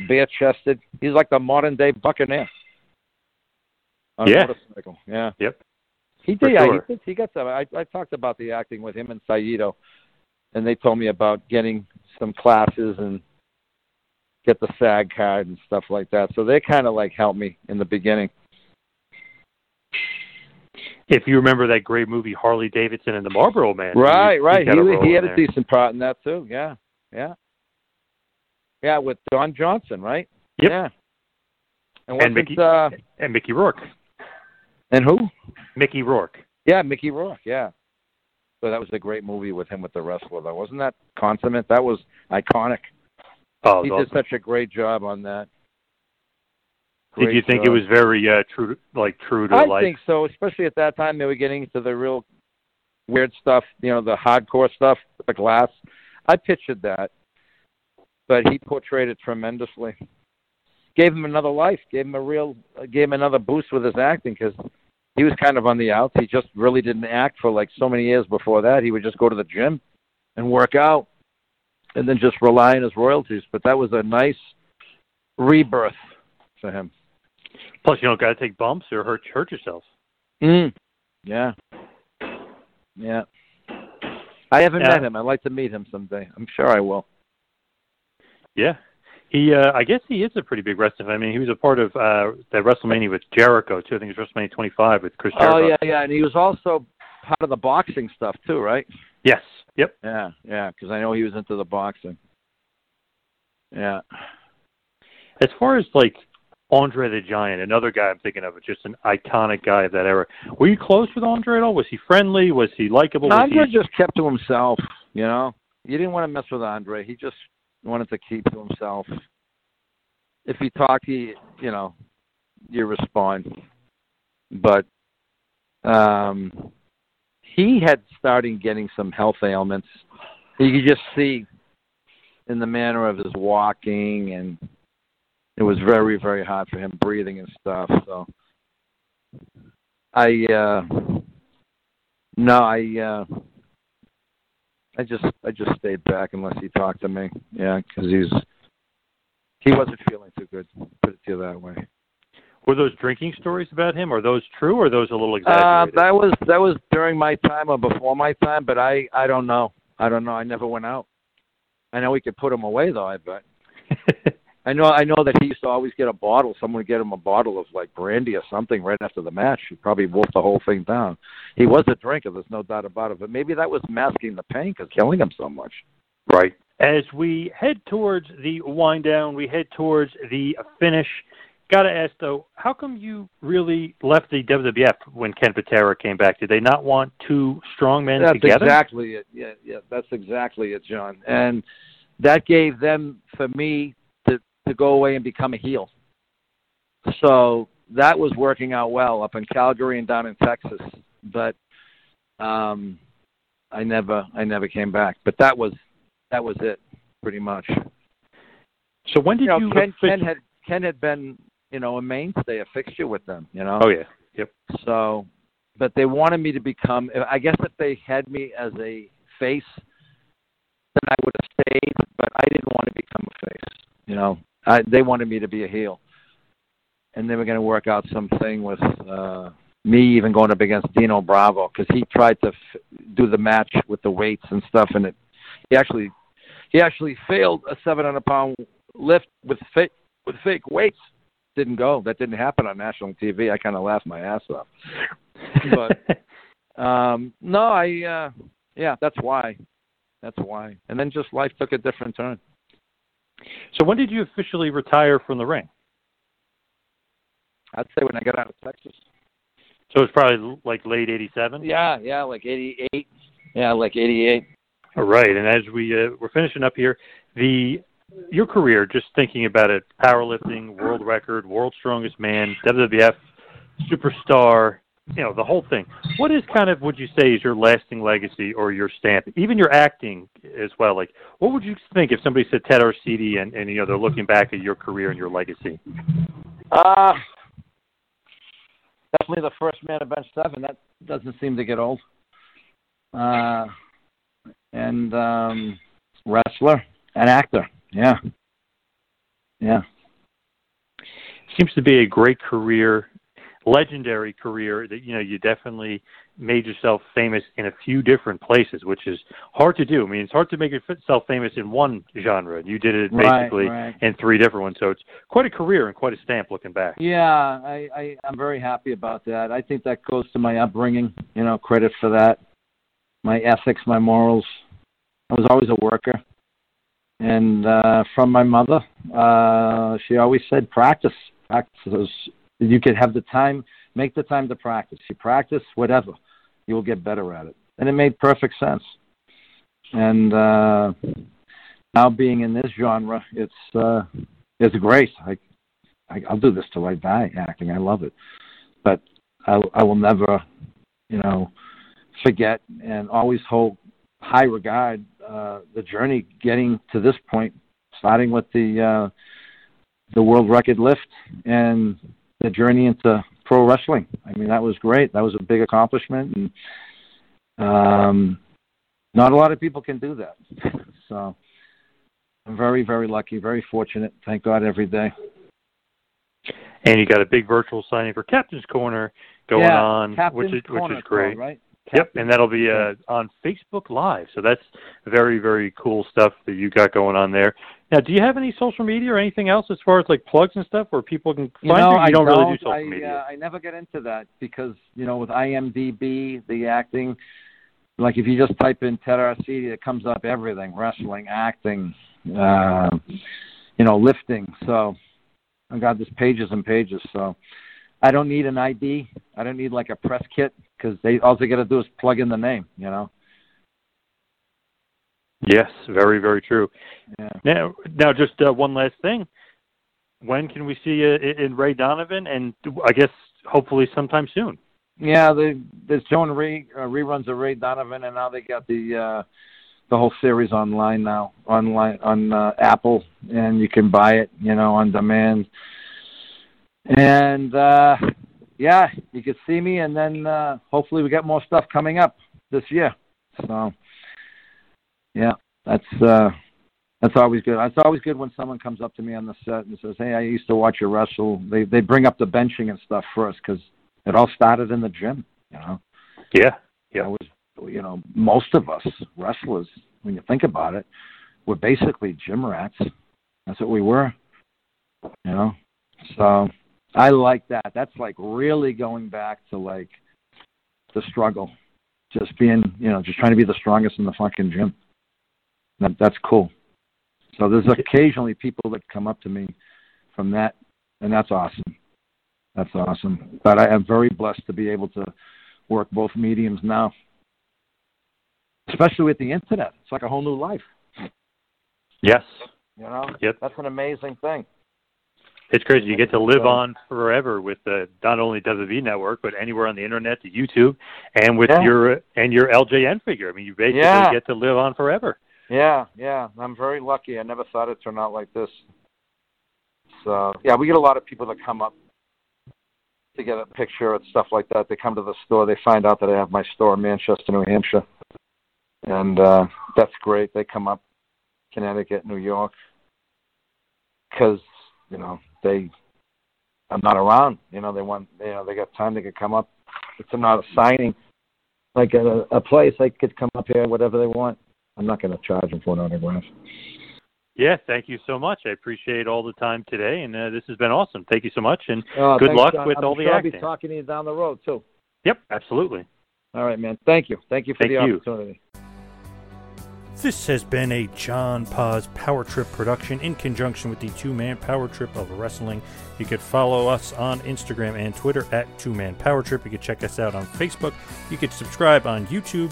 bare chested. He's like the modern day Buccaneer. Yeah. Yeah. Yep. He did. Yeah, sure. he, he got some. I, I talked about the acting with him and Saito, and they told me about getting some classes and get the SAG card and stuff like that. So they kind of like helped me in the beginning. If you remember that great movie Harley Davidson and the Marlboro Man, Right, he, right. got a role He, he in had a decent part in that too. Yeah, yeah, yeah. With Don Johnson, right? Yep. Yeah. And, And Mickey- uh, and Mickey Rourke. and who? Mickey Rourke. Yeah, Mickey Rourke. Yeah. So that was a great movie with him with the wrestler, though. Wasn't that consummate? That was iconic. Oh, he did such a great job on that. Did you think it was very uh, true, like true to I life? I think so, especially at that time they were getting into the real weird stuff, you know, the hardcore stuff, the glass. I pictured that, but he portrayed it tremendously. Gave him another life, gave him a real, gave him another boost with his acting because he was kind of on the outs. He just really didn't act for like so many years before that. He would just go to the gym and work out, and then just rely on his royalties. But that was a nice rebirth for him. Plus, you don't got to take bumps or hurt hurt yourself. Mm. Yeah. Yeah. I haven't Yeah. met him. I'd like to meet him someday. I'm sure I will. Yeah. He, uh, I guess he is a pretty big wrestler. I mean, he was a part of uh, that WrestleMania with Jericho too. I think it was WrestleMania 25 with Chris Jericho. Oh yeah, yeah, and he was also part of the boxing stuff too, right? Yes. Yep. Yeah, yeah, because I know he was into the boxing. Yeah. As far as like Andre the Giant, another guy I'm thinking of, just an iconic guy of that era. Were you close with Andre at all? Was he friendly? Was he likable? Was Andre he... just kept to himself. You know, you didn't want to mess with Andre. He just wanted to keep to himself. if he talked, he you know, you respond. But um, he had started getting some health ailments. You could just see in the manner of his walking, and it was very, very hard for him breathing and stuff. So I, uh, no, I, uh, I just, I just stayed back unless he talked to me. Yeah, because he's, he wasn't feeling too good. Put it to you that way. Were those drinking stories about him? Are those true, or are those a little Uh, exaggerated? that was that was during my time or before my time, but I I don't know. I don't know. I never went out. I know we could put him away though. I bet. I know. I know that he used to always get a bottle. Someone would get him a bottle of like brandy or something right after the match. He probably wolfed the whole thing down. He was a drinker. There's no doubt about it. But maybe that was masking the pain because killing him so much. Right. As we head towards the wind down, we head towards the finish. Got to ask though, how come you really left the WWF when Ken Patera came back? Did they not want two strong men That's together? exactly it. Yeah, yeah, that's exactly it, John. And that gave them for me to go away and become a heel. So that was working out well up in Calgary and down in Texas. But um I never I never came back. But that was that was it pretty much. So when did You know, you Ken, Ken had Ken had been, you know, a mainstay, a fixture with them, you know. Oh yeah. Yep. So, but they wanted me to become. I guess if they had me as a face, then I would have stayed. But I didn't want to become a face. You know, I, they wanted me to be a heel, and they were going to work out something with uh, me even going up against Dino Bravo because he tried to f- do the match with the weights and stuff, and it he actually he actually failed a 700 pound lift with fake with fake weights didn't go. That didn't happen on national TV. I kind of laughed my ass off. But um, no, I uh, yeah, that's why. That's why. And then just life took a different turn. So when did you officially retire from the ring? I'd say when I got out of Texas. So it was probably like late '87. Yeah, yeah, like '88. Yeah, like '88. All right, and as we uh, we're finishing up here, the your career, just thinking about it, powerlifting, world record, world's strongest man, WWF superstar, you know, the whole thing. What is kind of would you say is your lasting legacy or your stamp, even your acting as well? Like, what would you think if somebody said Ted Arcidi and and you know they're looking back at your career and your legacy? Uh definitely the first man to bench seven. That doesn't seem to get old. Uh, and um, wrestler and actor. Yeah, yeah. seems to be a great career, legendary career that you know you definitely made yourself famous in a few different places, which is hard to do. I mean, it's hard to make yourself famous in one genre. And you did it Right, basically right. in three different ones, so it's quite a career and quite a stamp looking back. Yeah, I, I I'm very happy about that. I think that goes to my upbringing. You know, credit for that. My ethics, my morals. I was always a worker, and uh, from my mother, uh, she always said, "Practice, practice. You could have the time, make the time to practice. You practice whatever, you will get better at it." And it made perfect sense. And uh, now being in this genre, it's uh, it's great. I I, I'll do this till I die acting. I love it, but I, I will never, you know, forget and always hold high regard uh, the journey getting to this point, starting with the uh, the world record lift and the journey into pro wrestling. I mean, that was great. That was a big accomplishment, and um, not a lot of people can do that. So I'm very, very lucky, very fortunate. Thank God every day. And you got a big virtual signing for Captain's Corner going yeah, on, Captain's which is Corner which is great. called, right? Yep, and that'll be uh, on Facebook Live. So that's very, very cool stuff that you got going on there. Now, do you have any social media or anything else as far as like plugs and stuff where people can You find know, you? You I don't, don't. really do social I, media. Uh, I never get into that because you know with IMDb, the acting, like if you just type in Ted Arcidi, it comes up everything: wrestling, acting, uh, you know, lifting. So I got this pages and pages. So I don't need an ID. I don't need like a press kit because they all they got to do is plug in the name. You know. Yes, very, very true. Yeah. Now, now, just uh, one last thing. when can we see you in in Ray Donovan? And I guess hopefully sometime soon. Yeah, they they're showing re, uh, reruns of Ray Donovan, and now they got the uh, the whole series online now, online on uh, Apple, and you can buy it, you know, on demand. And uh, yeah, you can see me, and then uh, hopefully we get more stuff coming up this year. So yeah, that's uh, that's always good. It's always good when someone comes up to me on the set and says, "Hey, I used to watch you wrestle." They they bring up the benching and stuff first because it all started in the gym. You know. Yeah. Yeah. It was you know most of us wrestlers, when you think about it, were basically gym rats. That's what we were. You know. So I like that. That's like really going back to like the struggle, just being you know just trying to be the strongest in the fucking gym. That, that's cool. So there's occasionally people that come up to me from that, and that's awesome. That's awesome. But I am very blessed to be able to work both mediums now, especially with the internet. It's like a whole new life. Yes. You know, Yep. that's an amazing thing. It's crazy. You get to live on forever with the not only WWE Network, but anywhere on the internet, to YouTube, and with Yeah. your and your LJN figure. I mean, you basically Yeah. get to live on forever. Yeah, yeah. I'm very lucky. I never thought it'd turn out like this. So yeah, we get a lot of people that come up to get a picture and stuff like that. They come to the store. They find out that I have my store in Manchester, New Hampshire, and uh, that's great. They come up, Connecticut, New York, because you know they. I'm not around. You know they want. You know they got time. They could come up. It's not a signing, like a, a place. They could come up here, whatever they want. I'm not going to charge them for an autograph. Yeah, thank you so much. I appreciate all the time today, and uh, this has been awesome. Thank you so much, and Oh, good thanks, luck John. with I'm all the sure I'll be talking to you down the road too. Yep, absolutely. All right, man. Thank you. Thank you for Thank the you. opportunity. This has been a John Paz Power Trip production in conjunction with the Two Man Power Trip of Wrestling. You could follow us on Instagram and Twitter at Two Man Power Trip. You could check us out on Facebook. You could subscribe on YouTube.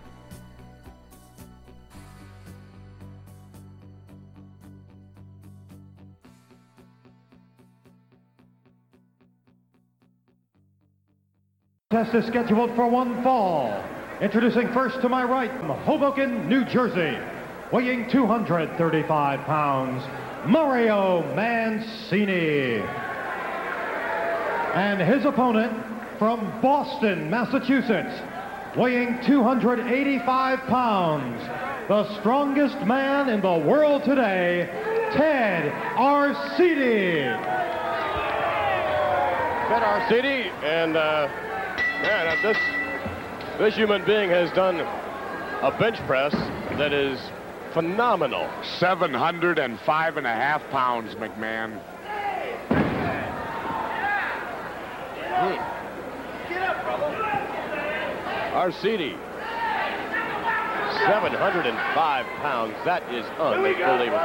Test is scheduled for one fall. Introducing first to my right from Hoboken, New Jersey, weighing 235 pounds, Mario Mancini. And his opponent from Boston, Massachusetts, weighing 285 pounds, the strongest man in the world today, Ted Arcidi. Ted Arcidi, and uh, man, uh, this this human being has done a bench press that is phenomenal. 705 and a half pounds, McMahon. Arcidi, 705 pounds. That is unbelievable.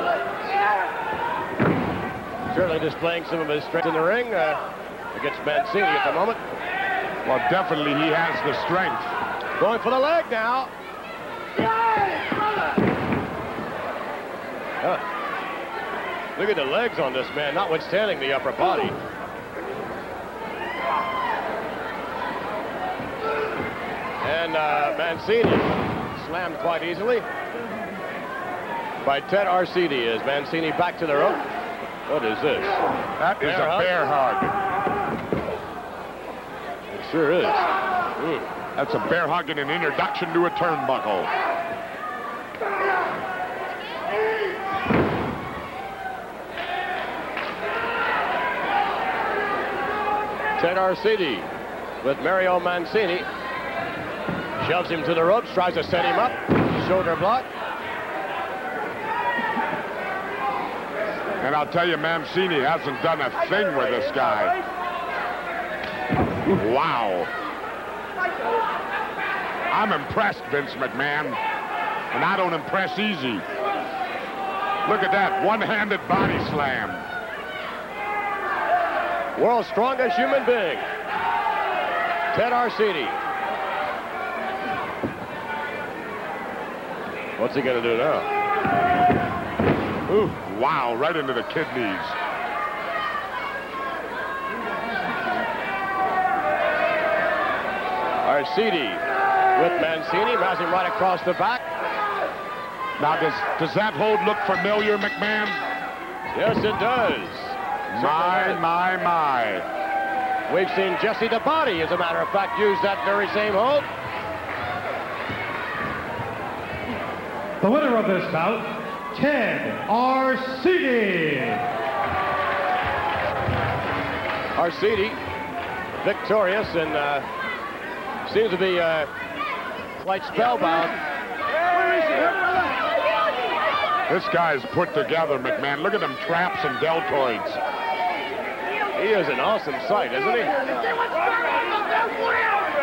Certainly displaying some of his strength in the ring uh, against Mancini at the moment. Well, definitely he has the strength. Going for the leg now. Huh. Look at the legs on this man, notwithstanding the upper body. And uh, Mancini slammed quite easily by Ted Arcidi as Mancini back to the rope. What is this? That is Bear a hug? bear hug. It sure is. Mm. That's a bear hug and an introduction to a turnbuckle. Ted Arcidi with Mario Mancini. Shoves him to the ropes, tries to set him up. Shoulder block. And I'll tell you, Mancini hasn't done a thing with this guy. Wow. I'm impressed, Vince McMahon. And I don't impress easy. Look at that, one-handed body slam. World's strongest human being. Ted Arcidi. What's he going to do now? Ooh, wow, right into the kidneys. Arcidi with Mancini, mousing right across the back. Now, does, does that hold look familiar, McMahon? Yes, it does. My, my, my. We've seen Jesse the Body, as a matter of fact, use that very same hold. The winner of this bout, Ted Arcidi. Arcidi, victorious and uh, seems to be uh, quite spellbound. This guy's put together, McMahon. Look at them traps and deltoids. He is an awesome sight, isn't he?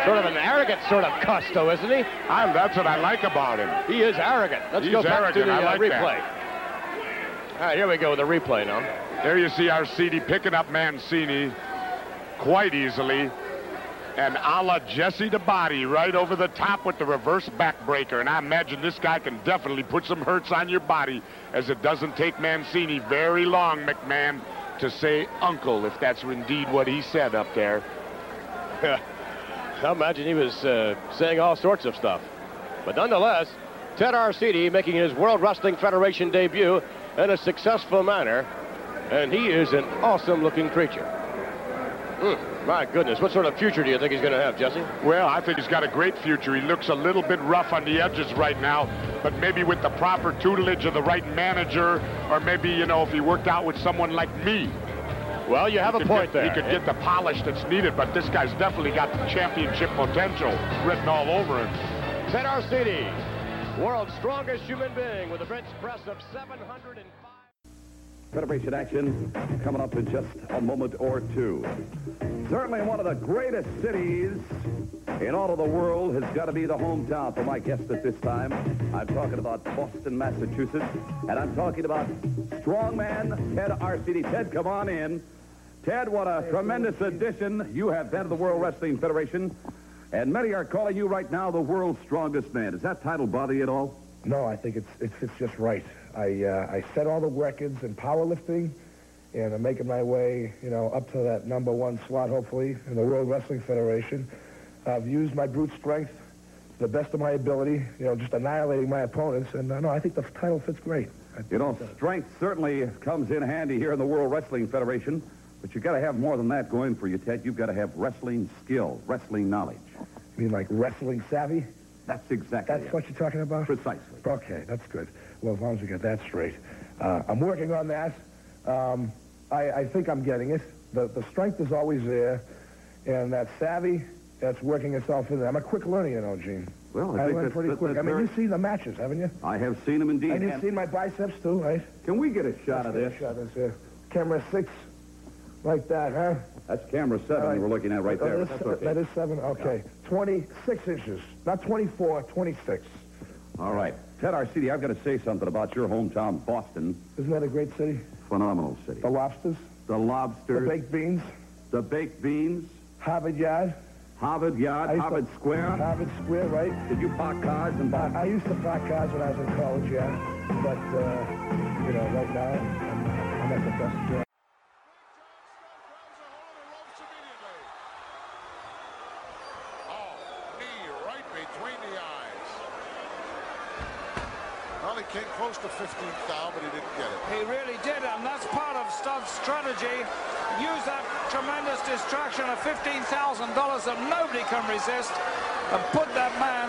Sort of an arrogant sort of cuss, though, isn't he? I'm, that's what I like about him. He is arrogant. Let's He's go back arrogant. to the uh, like replay. that. All right, here we go with the replay now. There you see our Arcidi picking up Mancini quite easily. And a la Jesse the Body right over the top with the reverse backbreaker. And I imagine this guy can definitely put some hurts on your body as it doesn't take Mancini very long, McMahon, to say uncle, if that's indeed what he said up there. I imagine he was uh, saying all sorts of stuff. But nonetheless, Ted Arcidi making his World Wrestling Federation debut in a successful manner. And he is an awesome-looking creature. Hmm, my goodness, what sort of future do you think he's going to have, Jesse? Well, I think he's got a great future. He looks a little bit rough on the edges right now, but maybe with the proper tutelage of the right manager, or maybe, you know, if he worked out with someone like me. Well, you have he a point get, there. He could get the polish that's needed, but this guy's definitely got the championship potential written all over him. Ted Arcidi, world's strongest human being with a bench press of 705. Federation action coming up in just a moment or two. Certainly one of the greatest cities in all of the world has got to be the hometown for my guest at this time. I'm talking about Boston, Massachusetts, and I'm talking about strongman Ted Arcidi. Ted, come on in. Ted, what a tremendous addition you have been to the World Wrestling Federation. And many are calling you right now the world's strongest man. Does that title bother you at all? No, I think it's it fits just right. I uh, I set all the records in powerlifting, and I'm making my way, you know, up to that number one slot, hopefully, in the World Wrestling Federation. I've used my brute strength to the best of my ability, you know, just annihilating my opponents, and uh, no, I think the title fits great. You know, strength certainly comes in handy here in the World Wrestling Federation, but you've got to have more than that going for you, Ted. You've got to have wrestling skill, wrestling knowledge. You mean like wrestling savvy? That's exactly That's it. what you're talking about? Precisely. Okay, that's good. Well, as long as we get that straight. Uh, I'm working on that. Um, I, I think I'm getting it. The, the strength is always there, and that savvy, that's working itself in there. I'm a quick learner, you know, Gene. Well, I I think learn that's- pretty that- quick. I mean, you've seen the matches, haven't you? I have seen them indeed. And you've seen my biceps, too, right? can we get a shot of Let's this? a Shot of this, yeah. Camera six, like that, huh? That's camera seven right. we're looking at right there. that That's okay. That is seven, okay. 26 inches, not 24, 26. All right. Ted Arcidi, I've got to say something about your hometown, Boston. Isn't that a great city? Phenomenal city. The lobsters, The lobsters. the baked beans, the baked beans, Harvard Yard. Harvard Yard, used to- Harvard Square. Harvard Square, right? Did you park cars and I, I used to park cars when I was in college, yeah. But, uh, you know, right now, I'm, I'm at the best job. Oh, knee right between the eyes. Well, he came close to 15th down, but he didn't get it. He really did, and that's part of Studd's strategy. Use that tremendous distraction of $15,000 that nobody can resist and put that man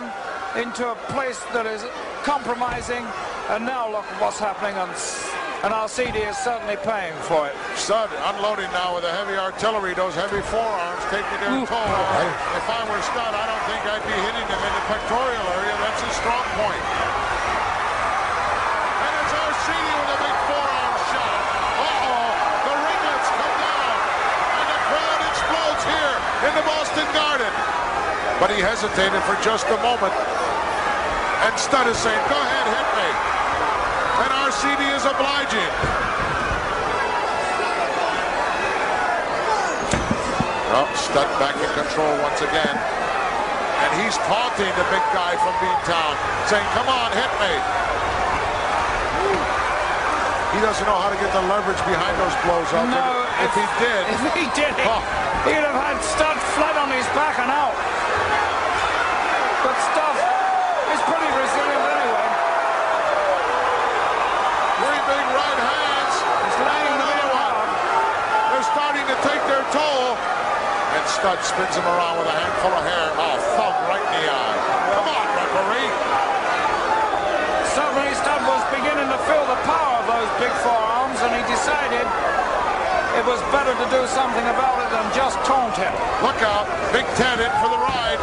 into a place that is compromising. And now look what's happening, and, and Arcidi is certainly paying for it. Studd unloading now with the heavy artillery, those heavy forearms taking their toll. If I were Studd, I don't think I'd be hitting him in the pectoral area. That's his strong point. And it's Arcidi with a big forearm shot. Uh-oh, the ringlets come down. And the crowd explodes here in the Boston Garden. But he hesitated for just a moment. And Studd is saying, go ahead, hit me. And Arcidi is obliging. Oh, Studd back in control once again. And he's taunting the big guy from Beantown, saying, come on, hit me. He doesn't know how to get the leverage behind those blows up. No, if, he did. If he did, Oh. he'd have had Studd flat on his back and out. But Studd is pretty resilient anyway. Three big right hands. He's laying And them another in one. hard. They're starting to take their toll. And Studd spins him around with a handful of hair. Oh, thumb right in the eye. Come on, referee. Suddenly Studd was beginning to feel the power of those big forearms and he decided it was better to do something about it than just taunt him. Look out. Big Ted in for the ride.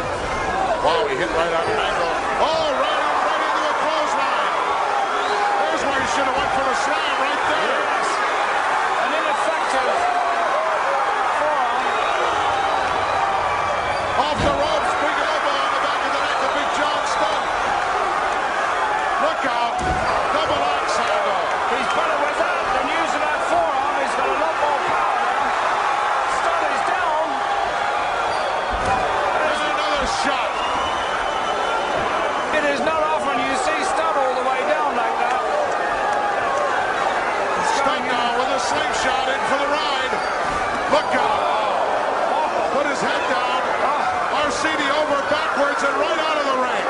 Wow, he hit right on an angle. Oh, right, right into a clothesline. There's where he should have went for the slam right there. Yes. An ineffective forearm. Off the ropes, big elbow on the back of the neck of Big John Studd. Look out. Double axe handle. He's better with that than using that forearm. He's got a lot more power now. Studd is down. And another shot. It is not often you see Studd all the way down like that. Studd now with a slingshot in for the ride. Look out. Put his head down. Arcidi over backwards and right out of the ring.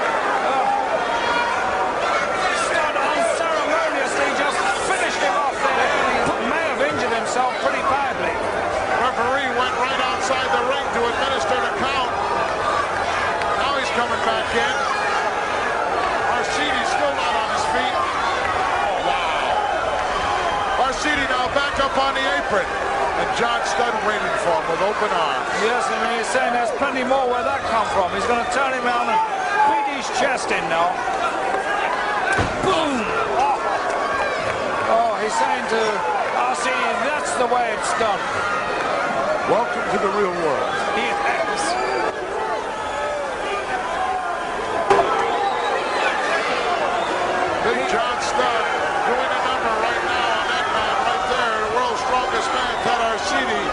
Studd unceremoniously just finished him off there. He may have injured himself pretty badly. Referee went right outside the ring to administer the count. Now he's coming back in. Arcidi's still not on his feet. Oh, wow. Arcidi now back And John Studd waiting for him with open arms. Yes, and he's saying there's plenty more where that come from. He's going to turn him around and beat his chest in now. Boom! Oh, oh he's saying to Arcidi, that's the way it's done. Welcome to the real world. Big John Studd doing a number right now on that man right there. The world's strongest man, Arcidi.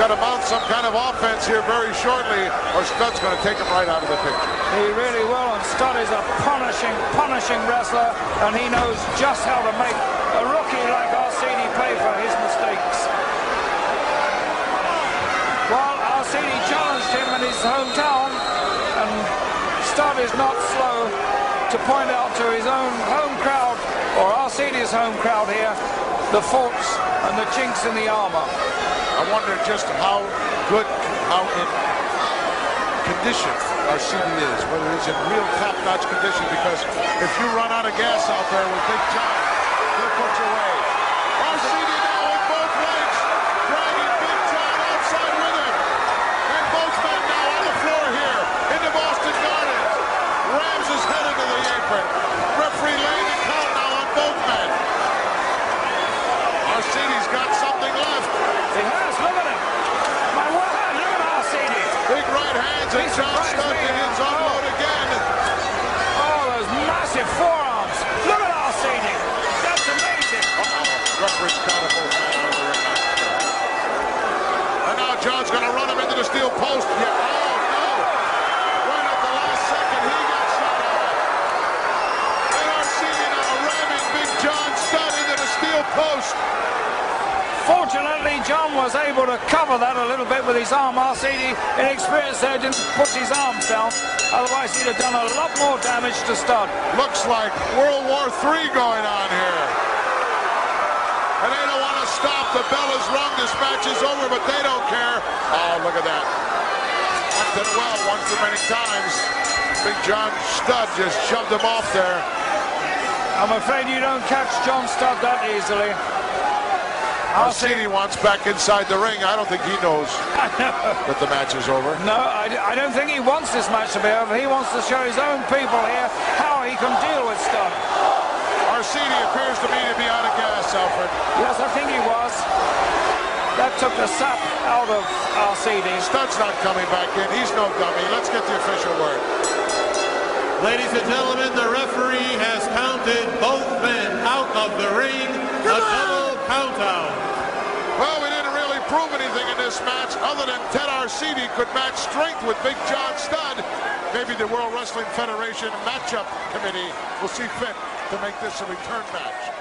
Got to mount some kind of offense here very shortly, or Studd's going to take him right out of the picture. He really will, and Studd is a punishing, punishing wrestler, and he knows just how to make a rookie like Arcidi pay for his mistakes. Well, Arcidi challenged him in his hometown, and Studd is not slow to point out to his own home crowd, or Arcidi's home crowd here, the faults and the chinks in the armor. I wonder just how good, how in condition Arcidi is, whether it's in real top-notch condition, because if you run out of gas out there with Big John, he'll put you away. Was able to cover that a little bit with his arm. Arcidi, inexperienced there, didn't put his arms down. Otherwise, he'd have done a lot more damage to Studd. Looks like World War III going on here. And they don't want to stop. The bell is rung. This match is over, but they don't care. Oh, look at that. I've done well one too many times. Big John Studd just shoved him off there. I'm afraid you don't catch John Studd that easily. Arcidi wants back inside the ring. I don't think he knows that the match is over. No, I, I don't think he wants this match to be over. He wants to show his own people here how he can deal with stuff. Arcidi appears to me to be out of gas, Alfred. Yes, I think he was. That took the sap out of Arcidi. Studd's not coming back in. He's no dummy. Let's get the official word. Ladies and gentlemen, the referee has counted both men out of the ring. A double count out. Well, we didn't really prove anything in this match other than Ted Arcidi could match strength with Big John Studd. Maybe the World Wrestling Federation matchup committee will see fit to make this a return match.